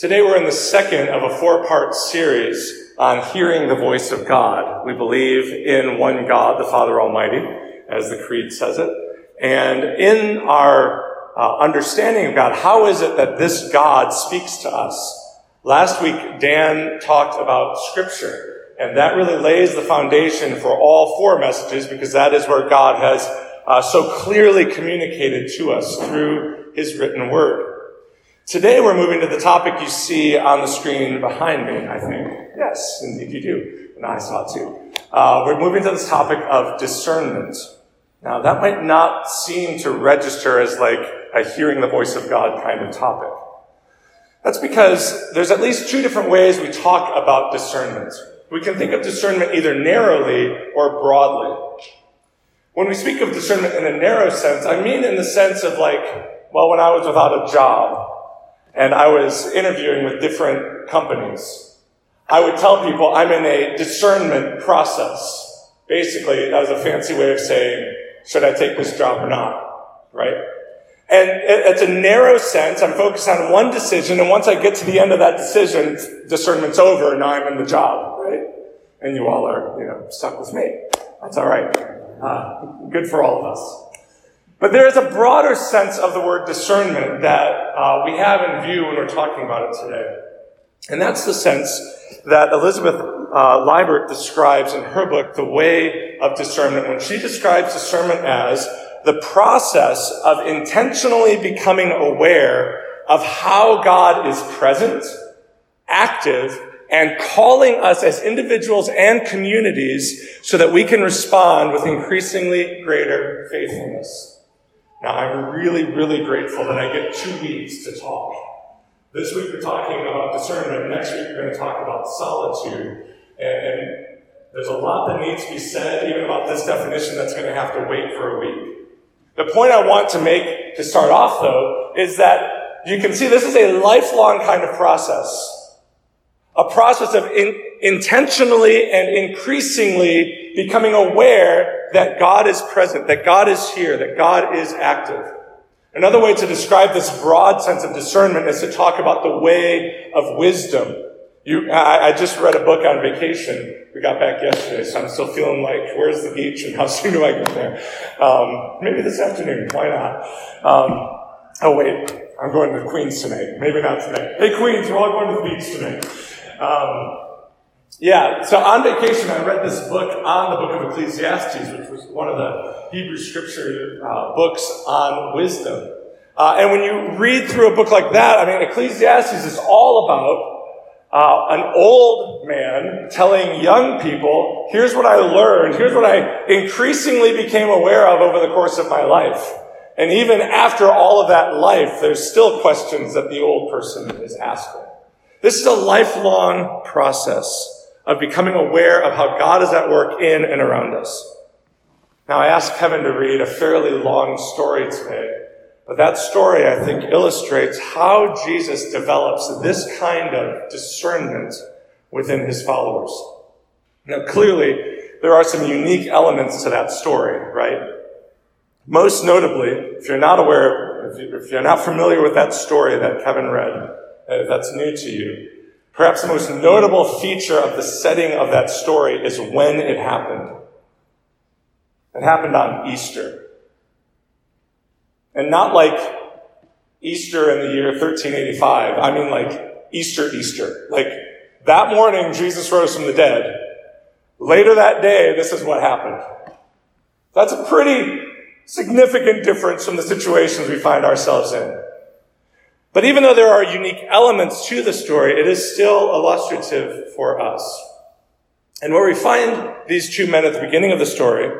Today we're in the second of a four part series on hearing the voice of God. We believe in one God, the Father Almighty, as the Creed says it. And in our uh, understanding of God, how is it that this God speaks to us? Last week, Dan talked about Scripture, and that really lays the foundation for all four messages because that is where God has uh, so clearly communicated to us through His written Word. Today we're moving to the topic you see on the screen behind me, I think. Yes, indeed you do. And I saw it too. Uh, we're moving to this topic of discernment. Now that might not seem to register as like a hearing the voice of God kind of topic. That's because there's at least two different ways we talk about discernment. We can think of discernment either narrowly or broadly. When we speak of discernment in a narrow sense, I mean in the sense of like, well, when I was without a job, and I was interviewing with different companies. I would tell people I'm in a discernment process. Basically, that was a fancy way of saying, should I take this job or not? Right? And it's a narrow sense. I'm focused on one decision, and once I get to the end of that decision, discernment's over, and now I'm in the job, right? And you all are, you know, stuck with me. That's all right. Uh, good for all of us. But there is a broader sense of the word discernment that uh, we have in view when we're talking about it today. And that's the sense that Elizabeth uh, Liebert describes in her book, The Way of Discernment, when she describes discernment as the process of intentionally becoming aware of how God is present, active, and calling us as individuals and communities so that we can respond with increasingly greater faithfulness. Now, I'm really, really grateful that I get two weeks to talk. This week we're talking about discernment. Next week we're going to talk about solitude. And, and there's a lot that needs to be said, even about this definition, that's going to have to wait for a week. The point I want to make to start off, though, is that you can see this is a lifelong kind of process. A process of in, intentionally and increasingly becoming aware that God is present, that God is here, that God is active. Another way to describe this broad sense of discernment is to talk about the way of wisdom. You, I, I, just read a book on vacation. We got back yesterday, so I'm still feeling like, where's the beach and how soon do I get there? Um, maybe this afternoon. Why not? Um, oh wait, I'm going to Queens tonight. Maybe not tonight. Hey Queens, we're all going to the beach tonight. Um, yeah, so on vacation, I read this book on the book of Ecclesiastes, which was one of the Hebrew scripture uh, books on wisdom. Uh, and when you read through a book like that, I mean, Ecclesiastes is all about uh, an old man telling young people, here's what I learned, here's what I increasingly became aware of over the course of my life. And even after all of that life, there's still questions that the old person is asking. This is a lifelong process of becoming aware of how God is at work in and around us. Now, I asked Kevin to read a fairly long story today, but that story, I think, illustrates how Jesus develops this kind of discernment within his followers. Now, clearly, there are some unique elements to that story, right? Most notably, if you're not aware, if you're not familiar with that story that Kevin read, uh, that's new to you, Perhaps the most notable feature of the setting of that story is when it happened. It happened on Easter. And not like Easter in the year 1385. I mean like Easter, Easter. Like that morning, Jesus rose from the dead. Later that day, this is what happened. That's a pretty significant difference from the situations we find ourselves in. But even though there are unique elements to the story, it is still illustrative for us. And where we find these two men at the beginning of the story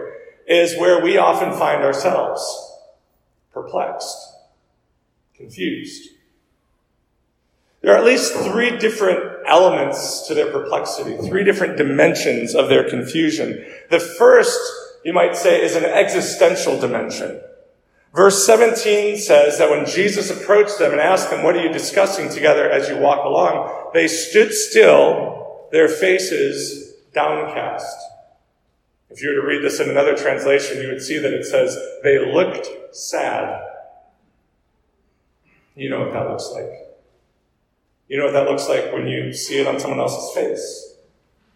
is where we often find ourselves perplexed, confused. There are at least three different elements to their perplexity, three different dimensions of their confusion. The first, you might say, is an existential dimension. Verse 17 says that when Jesus approached them and asked them, What are you discussing together as you walk along? They stood still, their faces downcast. If you were to read this in another translation, you would see that it says, They looked sad. You know what that looks like. You know what that looks like when you see it on someone else's face.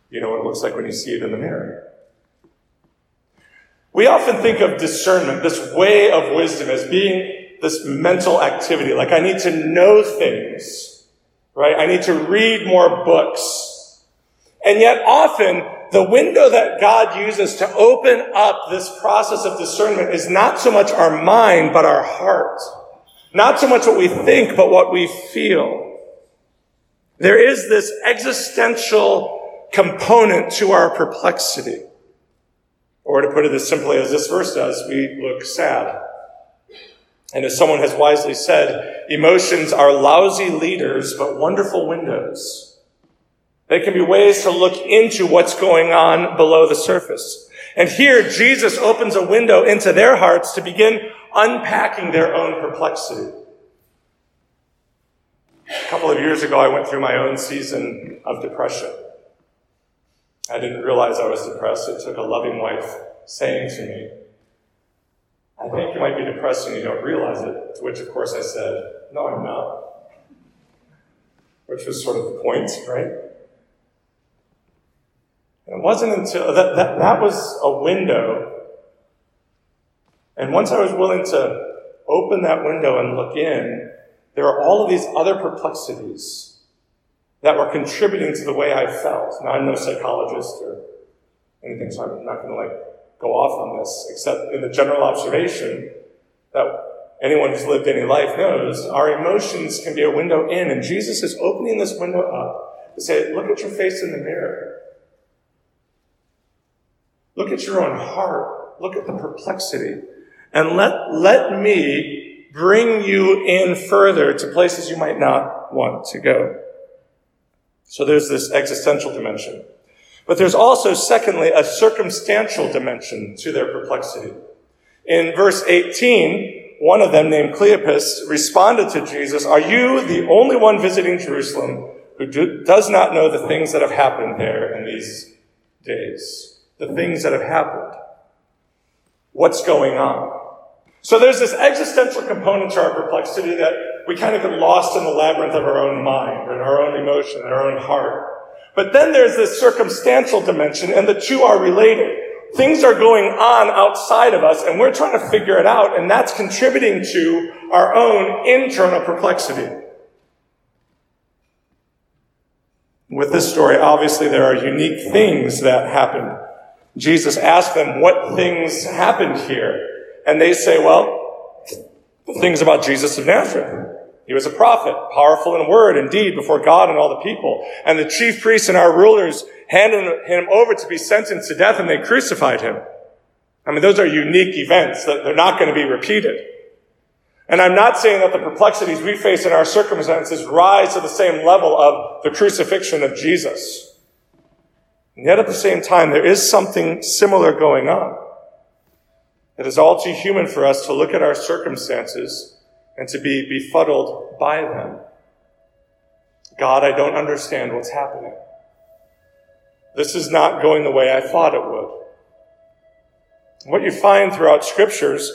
You know what it looks like when you see it in the mirror. We often think of discernment, this way of wisdom, as being this mental activity. Like I need to know things, right? I need to read more books. And yet often the window that God uses to open up this process of discernment is not so much our mind, but our heart. Not so much what we think, but what we feel. There is this existential component to our perplexity. Or to put it as simply as this verse does, we look sad. And as someone has wisely said, emotions are lousy leaders, but wonderful windows. They can be ways to look into what's going on below the surface. And here, Jesus opens a window into their hearts to begin unpacking their own perplexity. A couple of years ago, I went through my own season of depression. I didn't realize I was depressed. It took a loving wife saying to me, I think you might be depressed and you don't realize it. To which, of course, I said, No, I'm not. Which was sort of the point, right? And it wasn't until that, that, that was a window. And once I was willing to open that window and look in, there are all of these other perplexities that were contributing to the way I felt. Now, I'm no psychologist or anything, so I'm not going to like go off on this, except in the general observation that anyone who's lived any life knows our emotions can be a window in, and Jesus is opening this window up to say, Look at your face in the mirror. Look at your own heart. Look at the perplexity. And let, let me bring you in further to places you might not want to go. So there's this existential dimension. But there's also, secondly, a circumstantial dimension to their perplexity. In verse 18, one of them, named Cleopas, responded to Jesus, Are you the only one visiting Jerusalem who do, does not know the things that have happened there in these days? The things that have happened. What's going on? So there's this existential component to our perplexity that we kind of get lost in the labyrinth of our own mind and our own emotion and our own heart. But then there's this circumstantial dimension and the two are related. Things are going on outside of us and we're trying to figure it out and that's contributing to our own internal perplexity. With this story, obviously there are unique things that happened. Jesus asked them, what things happened here? And they say, well, things about Jesus of Nazareth. He was a prophet, powerful in word and deed before God and all the people. And the chief priests and our rulers handed him over to be sentenced to death and they crucified him. I mean, those are unique events that they're not going to be repeated. And I'm not saying that the perplexities we face in our circumstances rise to the same level of the crucifixion of Jesus. And yet at the same time, there is something similar going on. It is all too human for us to look at our circumstances and to be befuddled by them. God, I don't understand what's happening. This is not going the way I thought it would. What you find throughout scriptures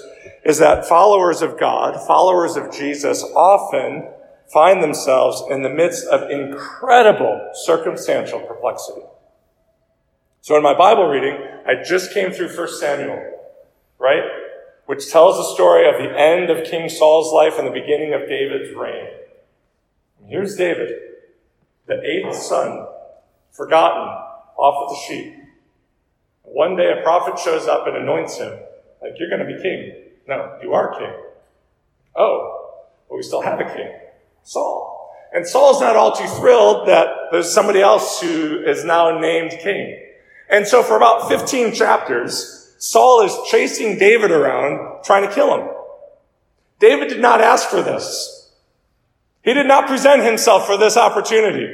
is that followers of God, followers of Jesus, often find themselves in the midst of incredible circumstantial perplexity. So in my Bible reading, I just came through 1 Samuel, right? Which tells the story of the end of King Saul's life and the beginning of David's reign. And here's David, the eighth son, forgotten, off with the sheep. One day a prophet shows up and anoints him, like, you're going to be king. No, you are king. Oh, but we still have a king, Saul. And Saul's not all too thrilled that there's somebody else who is now named king. And so for about 15 chapters, Saul is chasing David around, trying to kill him. David did not ask for this. He did not present himself for this opportunity.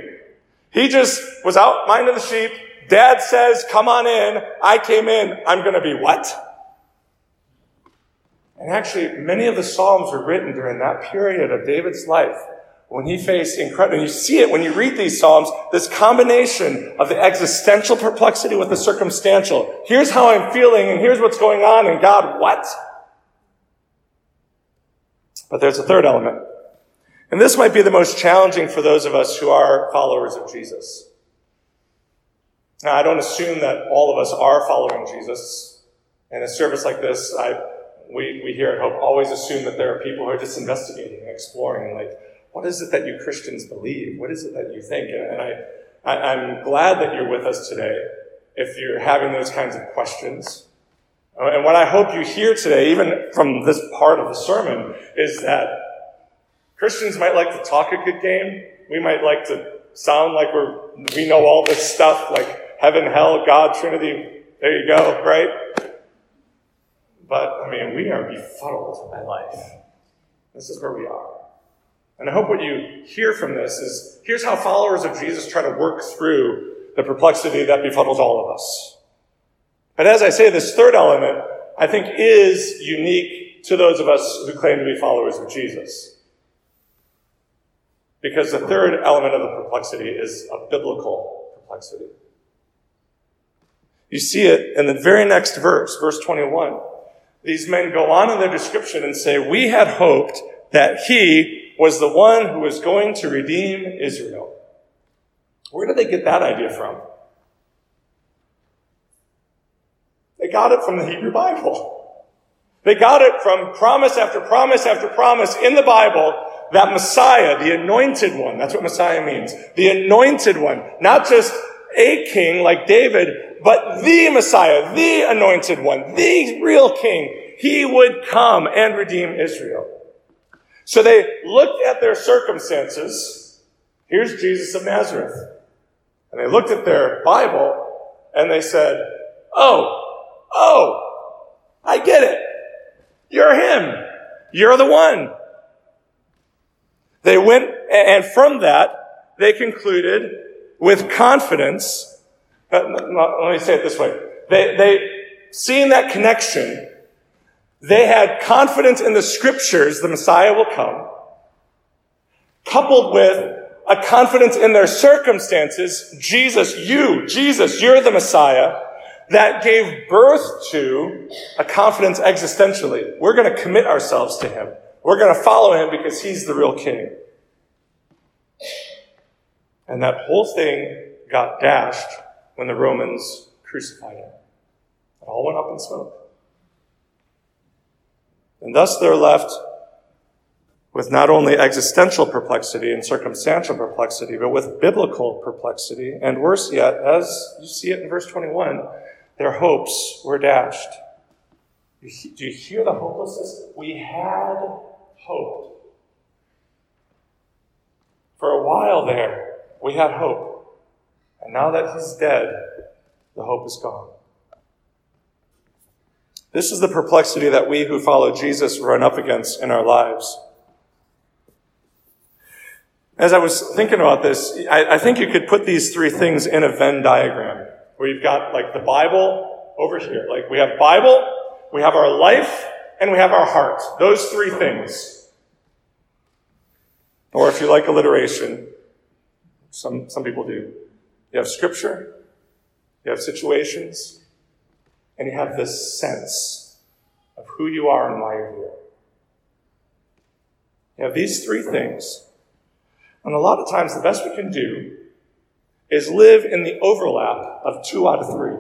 He just was out minding the sheep. Dad says, come on in. I came in. I'm going to be what? And actually, many of the Psalms were written during that period of David's life when he faced incredible, you see it when you read these Psalms, this combination of the existential perplexity with the circumstantial. Here's how I'm feeling, and here's what's going on, and God, what? But there's a third element. And this might be the most challenging for those of us who are followers of Jesus. Now, I don't assume that all of us are following Jesus. In a service like this, I, we, we here at Hope always assume that there are people who are just investigating and exploring like, what is it that you Christians believe? What is it that you think? And I, I, I'm glad that you're with us today if you're having those kinds of questions. Uh, and what I hope you hear today, even from this part of the sermon, is that Christians might like to talk a good game. We might like to sound like we're, we know all this stuff, like heaven, hell, God, Trinity. There you go, right? But, I mean, we are befuddled by life. This is where we are. And I hope what you hear from this is here's how followers of Jesus try to work through the perplexity that befuddles all of us. But as I say, this third element, I think, is unique to those of us who claim to be followers of Jesus. Because the third element of the perplexity is a biblical perplexity. You see it in the very next verse, verse 21. These men go on in their description and say, We had hoped that he was the one who was going to redeem Israel. Where did they get that idea from? They got it from the Hebrew Bible. They got it from promise after promise after promise in the Bible that Messiah, the anointed one, that's what Messiah means. The anointed one, not just a king like David, but the Messiah, the anointed one, the real king. He would come and redeem Israel. So they looked at their circumstances. Here's Jesus of Nazareth. And they looked at their Bible and they said, Oh, oh, I get it. You're him. You're the one. They went, and from that, they concluded with confidence. Let me say it this way. They, they, seeing that connection, they had confidence in the scriptures the Messiah will come, coupled with a confidence in their circumstances. Jesus, you, Jesus, you're the Messiah that gave birth to a confidence existentially. We're going to commit ourselves to him. We're going to follow him because he's the real king. And that whole thing got dashed when the Romans crucified him. It all went up in smoke. And thus they're left with not only existential perplexity and circumstantial perplexity, but with biblical perplexity. And worse yet, as you see it in verse 21, their hopes were dashed. Do you hear the hopelessness? We had hope. For a while there, we had hope. And now that he's dead, the hope is gone. This is the perplexity that we who follow Jesus run up against in our lives. As I was thinking about this, I, I, think you could put these three things in a Venn diagram where you've got like the Bible over here. Like we have Bible, we have our life, and we have our heart. Those three things. Or if you like alliteration, some, some people do. You have scripture, you have situations, and you have this sense of who you are and why you're here. You have these three things. And a lot of times, the best we can do is live in the overlap of two out of three.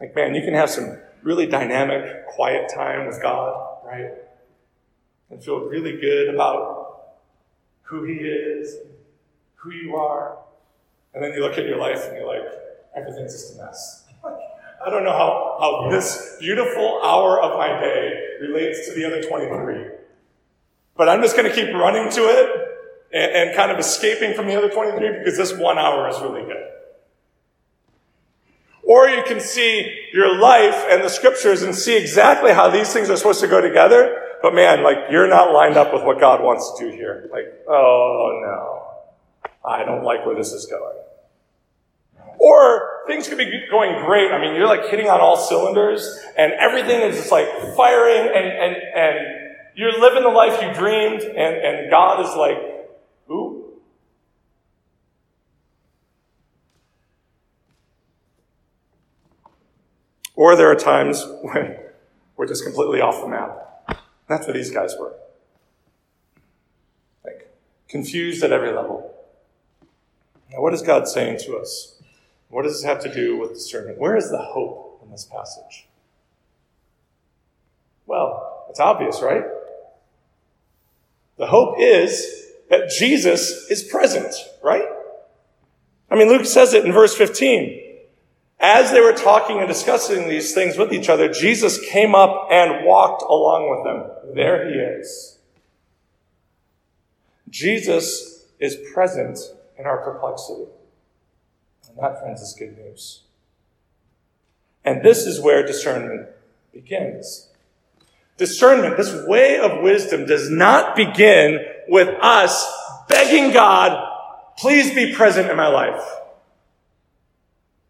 Like, man, you can have some really dynamic, quiet time with God, right? And feel really good about who He is, who you are. And then you look at your life and you're like, everything's just a mess. I don't know how, how this beautiful hour of my day relates to the other 23. But I'm just going to keep running to it and, and kind of escaping from the other 23 because this one hour is really good. Or you can see your life and the scriptures and see exactly how these things are supposed to go together. But man, like, you're not lined up with what God wants to do here. Like, oh no, I don't like where this is going. Or things could be going great. I mean, you're like hitting on all cylinders and everything is just like firing and, and, and you're living the life you dreamed and, and God is like, who? Or there are times when we're just completely off the map. That's what these guys were. Like, confused at every level. Now, what is God saying to us? What does this have to do with discernment? Where is the hope in this passage? Well, it's obvious, right? The hope is that Jesus is present, right? I mean, Luke says it in verse 15. As they were talking and discussing these things with each other, Jesus came up and walked along with them. There he is. Jesus is present in our perplexity. That, friends, is good news. And this is where discernment begins. Discernment, this way of wisdom, does not begin with us begging God, please be present in my life.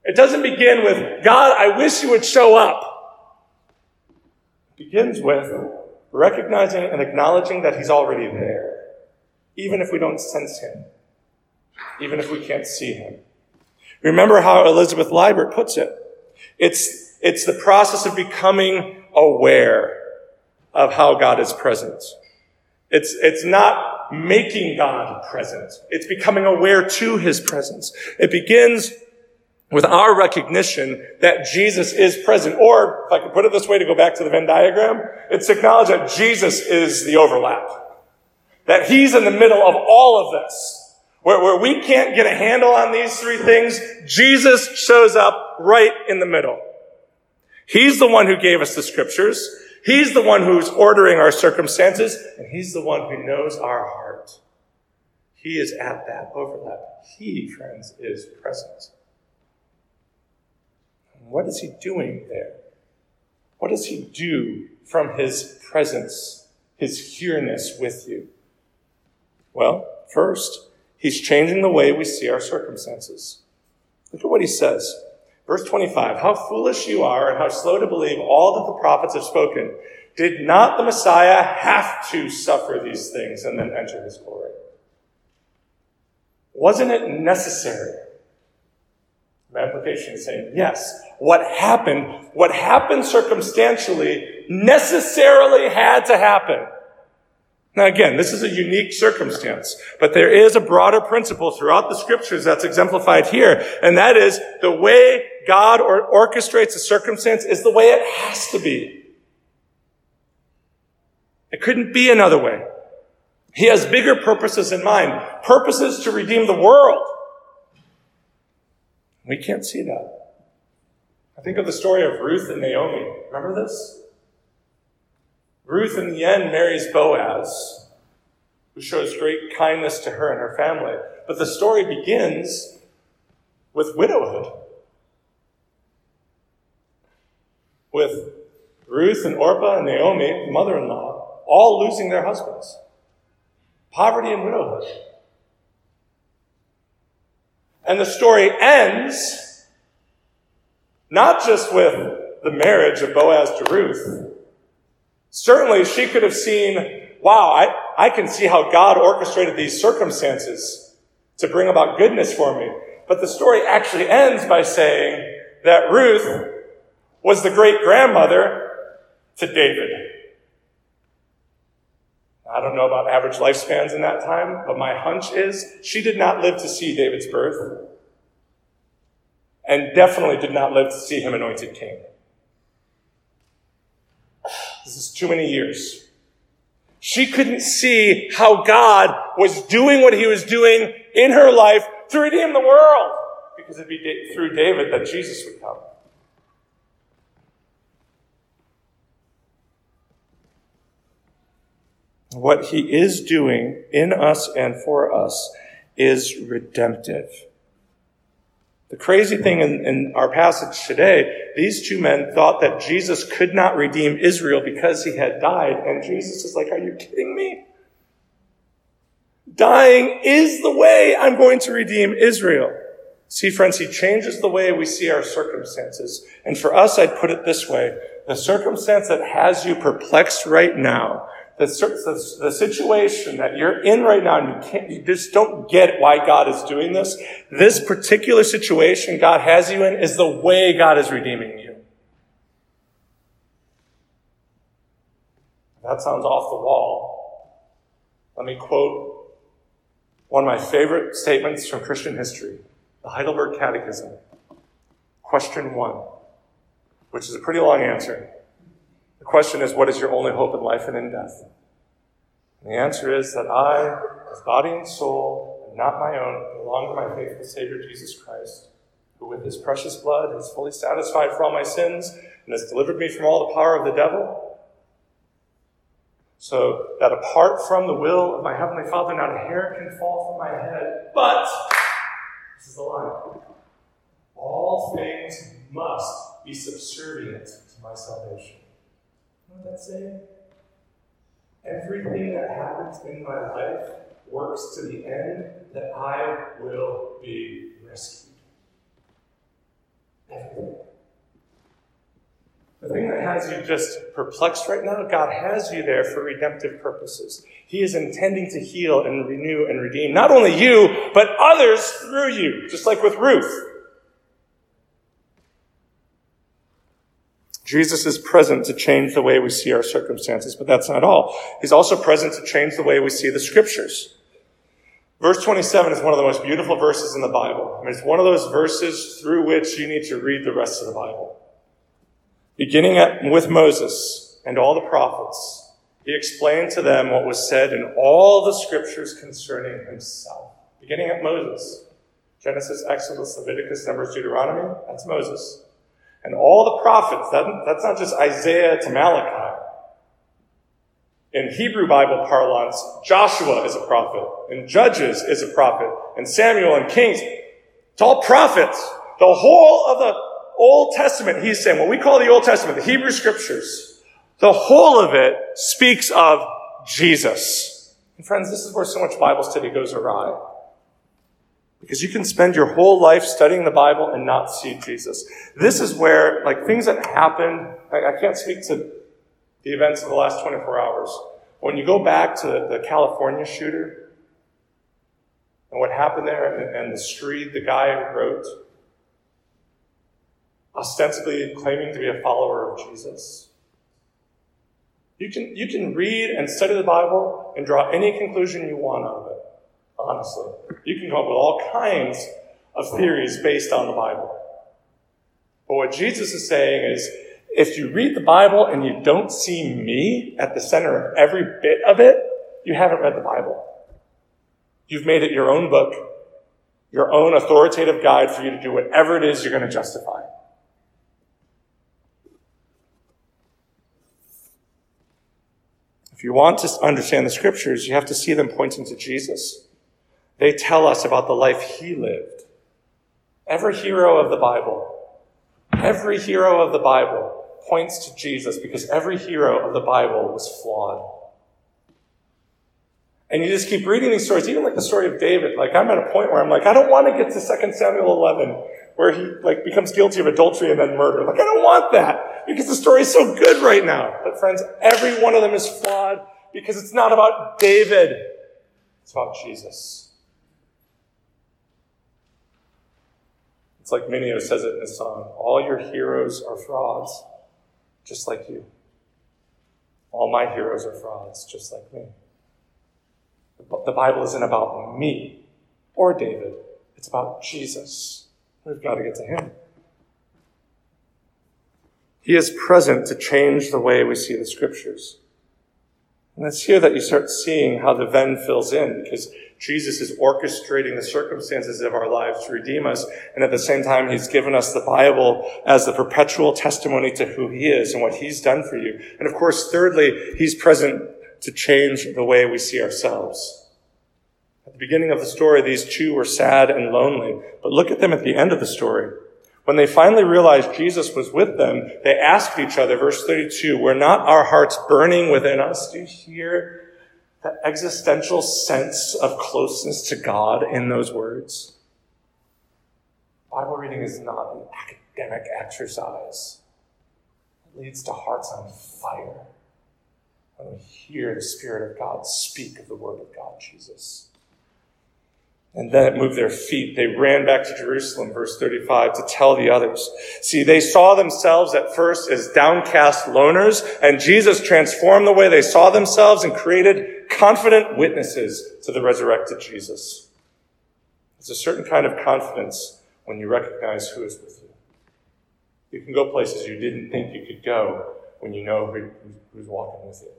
It doesn't begin with, God, I wish you would show up. It begins with recognizing and acknowledging that He's already there, even if we don't sense Him, even if we can't see Him. Remember how Elizabeth Liebert puts it. It's, it's the process of becoming aware of how God is present. It's, it's not making God present. It's becoming aware to his presence. It begins with our recognition that Jesus is present. Or, if I could put it this way to go back to the Venn diagram, it's acknowledge that Jesus is the overlap. That he's in the middle of all of this. Where, where we can't get a handle on these three things, Jesus shows up right in the middle. He's the one who gave us the scriptures. He's the one who's ordering our circumstances, and He's the one who knows our heart. He is at that overlap. He, friends, is present. what is He doing there? What does He do from His presence, His here-ness with you? Well, first, He's changing the way we see our circumstances. Look at what He says. Verse 25, how foolish you are and how slow to believe all that the prophets have spoken. Did not the Messiah have to suffer these things and then enter his glory? Wasn't it necessary? My application is saying, yes, what happened, what happened circumstantially necessarily had to happen. Now again, this is a unique circumstance, but there is a broader principle throughout the scriptures that's exemplified here, and that is the way God or orchestrates a circumstance is the way it has to be. It couldn't be another way. He has bigger purposes in mind, purposes to redeem the world. We can't see that. I think of the story of Ruth and Naomi. Remember this? Ruth, in the end, marries Boaz, who shows great kindness to her and her family. But the story begins with widowhood. With Ruth and Orpah and Naomi, mother in law, all losing their husbands. Poverty and widowhood. And the story ends not just with the marriage of Boaz to Ruth, Certainly, she could have seen, wow, I, I can see how God orchestrated these circumstances to bring about goodness for me. But the story actually ends by saying that Ruth was the great grandmother to David. I don't know about average lifespans in that time, but my hunch is she did not live to see David's birth and definitely did not live to see him anointed king. This is too many years. She couldn't see how God was doing what he was doing in her life to redeem the world because it'd be through David that Jesus would come. What he is doing in us and for us is redemptive. The crazy thing in, in, our passage today, these two men thought that Jesus could not redeem Israel because he had died. And Jesus is like, are you kidding me? Dying is the way I'm going to redeem Israel. See, friends, he changes the way we see our circumstances. And for us, I'd put it this way. The circumstance that has you perplexed right now the, the, the, situation that you're in right now and you can't, you just don't get why God is doing this. This particular situation God has you in is the way God is redeeming you. That sounds off the wall. Let me quote One of my favorite statements from Christian history, the Heidelberg Catechism. Question one, which is a pretty long answer. Question is, what is your only hope in life and in death? And the answer is that I, as body and soul, and not my own, belong to my faithful Savior Jesus Christ, who with his precious blood has fully satisfied for all my sins and has delivered me from all the power of the devil. So that apart from the will of my Heavenly Father, not a hair can fall from my head. But, this is the line, all things must be subservient to my salvation. What that's saying? Everything that happens in my life works to the end that I will be rescued. Everything. The thing that has you just perplexed right now, God has you there for redemptive purposes. He is intending to heal and renew and redeem not only you, but others through you, just like with Ruth. Jesus is present to change the way we see our circumstances, but that's not all. He's also present to change the way we see the scriptures. Verse 27 is one of the most beautiful verses in the Bible. I mean, it's one of those verses through which you need to read the rest of the Bible. Beginning at, with Moses and all the prophets, he explained to them what was said in all the scriptures concerning himself. Beginning at Moses. Genesis, Exodus, Leviticus, Numbers, Deuteronomy, that's Moses. And all the prophets, that, that's not just Isaiah to Malachi. In Hebrew Bible parlance, Joshua is a prophet, and Judges is a prophet, and Samuel and Kings. It's all prophets. The whole of the Old Testament, he's saying, what we call the Old Testament, the Hebrew scriptures, the whole of it speaks of Jesus. And friends, this is where so much Bible study goes awry. Because you can spend your whole life studying the Bible and not see Jesus. This is where, like, things that happen, I, I can't speak to the events of the last 24 hours. When you go back to the California shooter and what happened there and, and the street the guy wrote, ostensibly claiming to be a follower of Jesus. You can, you can read and study the Bible and draw any conclusion you want out of it honestly. You come up with all kinds of theories based on the Bible. But what Jesus is saying is, if you read the Bible and you don't see me at the center of every bit of it, you haven't read the Bible. You've made it your own book, your own authoritative guide for you to do whatever it is you're going to justify. If you want to understand the scriptures, you have to see them pointing to Jesus. They tell us about the life he lived. Every hero of the Bible, every hero of the Bible points to Jesus because every hero of the Bible was flawed. And you just keep reading these stories, even like the story of David. Like I'm at a point where I'm like, I don't want to get to 2 Samuel 11 where he like becomes guilty of adultery and then murder. Like I don't want that because the story is so good right now. But friends, every one of them is flawed because it's not about David. It's about Jesus. It's like Minio says it in his song All your heroes are frauds, just like you. All my heroes are frauds, just like me. The Bible isn't about me or David, it's about Jesus. We've got to get to him. He is present to change the way we see the scriptures. And it's here that you start seeing how the Venn fills in, because Jesus is orchestrating the circumstances of our lives to redeem us. And at the same time, he's given us the Bible as the perpetual testimony to who he is and what he's done for you. And of course, thirdly, he's present to change the way we see ourselves. At the beginning of the story, these two were sad and lonely. But look at them at the end of the story. When they finally realized Jesus was with them, they asked each other, verse 32, were not our hearts burning within us? Do you hear that existential sense of closeness to God in those words. Bible reading is not an academic exercise. It leads to hearts on fire when we hear the Spirit of God speak of the Word of God, Jesus. And then it moved their feet. They ran back to Jerusalem, verse 35, to tell the others. See, they saw themselves at first as downcast loners, and Jesus transformed the way they saw themselves and created confident witnesses to the resurrected Jesus. There's a certain kind of confidence when you recognize who is with you. You can go places you didn't think you could go when you know who, who's walking with you.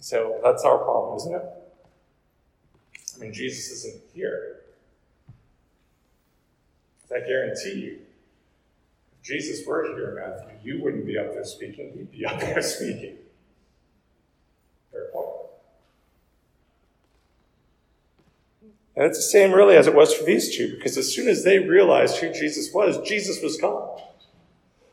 So that's our problem, isn't it? I mean, Jesus isn't here. I guarantee you, if Jesus were here, Matthew, you wouldn't be up there speaking, he'd be up there speaking. Fair point. And it's the same, really, as it was for these two, because as soon as they realized who Jesus was, Jesus was gone.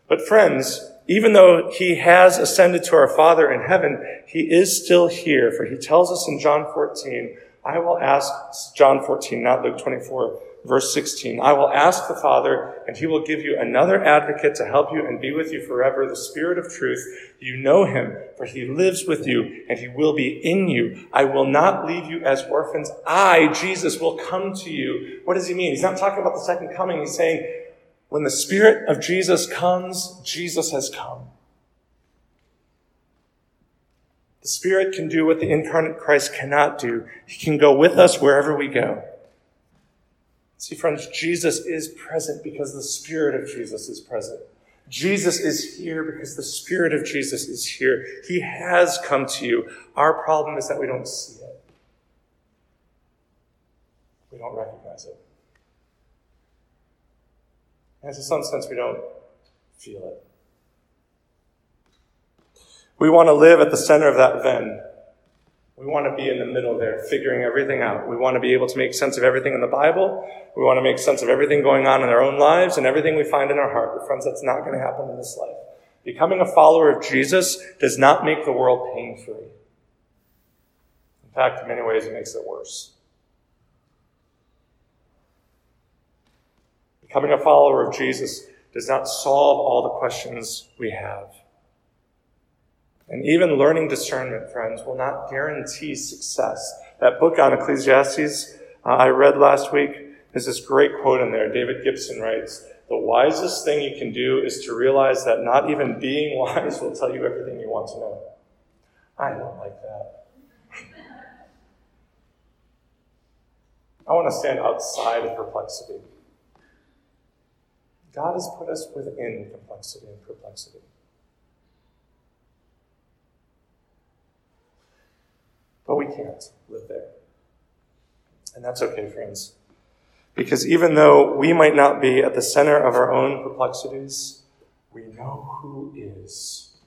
But, friends, even though he has ascended to our Father in heaven, he is still here, for he tells us in John 14, I will ask, John 14, not Luke 24, verse 16, I will ask the Father, and he will give you another advocate to help you and be with you forever, the Spirit of truth. You know him, for he lives with you, and he will be in you. I will not leave you as orphans. I, Jesus, will come to you. What does he mean? He's not talking about the second coming. He's saying, when the Spirit of Jesus comes, Jesus has come. The Spirit can do what the incarnate Christ cannot do. He can go with us wherever we go. See, friends, Jesus is present because the Spirit of Jesus is present. Jesus is here because the Spirit of Jesus is here. He has come to you. Our problem is that we don't see it. We don't recognize it. And in some sense, we don't feel it. We want to live at the center of that Venn. We want to be in the middle there, figuring everything out. We want to be able to make sense of everything in the Bible. We want to make sense of everything going on in our own lives and everything we find in our heart. But friends, that's not going to happen in this life. Becoming a follower of Jesus does not make the world pain free. In fact, in many ways, it makes it worse. Becoming a follower of Jesus does not solve all the questions we have. And even learning discernment, friends, will not guarantee success. That book on Ecclesiastes uh, I read last week, there's this great quote in there. David Gibson writes, The wisest thing you can do is to realize that not even being wise will tell you everything you want to know. I don't like that. I want to stand outside of perplexity. God has put us within complexity and perplexity. But we can't live there. And that's okay, friends. Because even though we might not be at the center of our own perplexities, we know who is.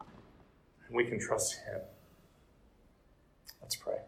And we can trust Him. Let's pray.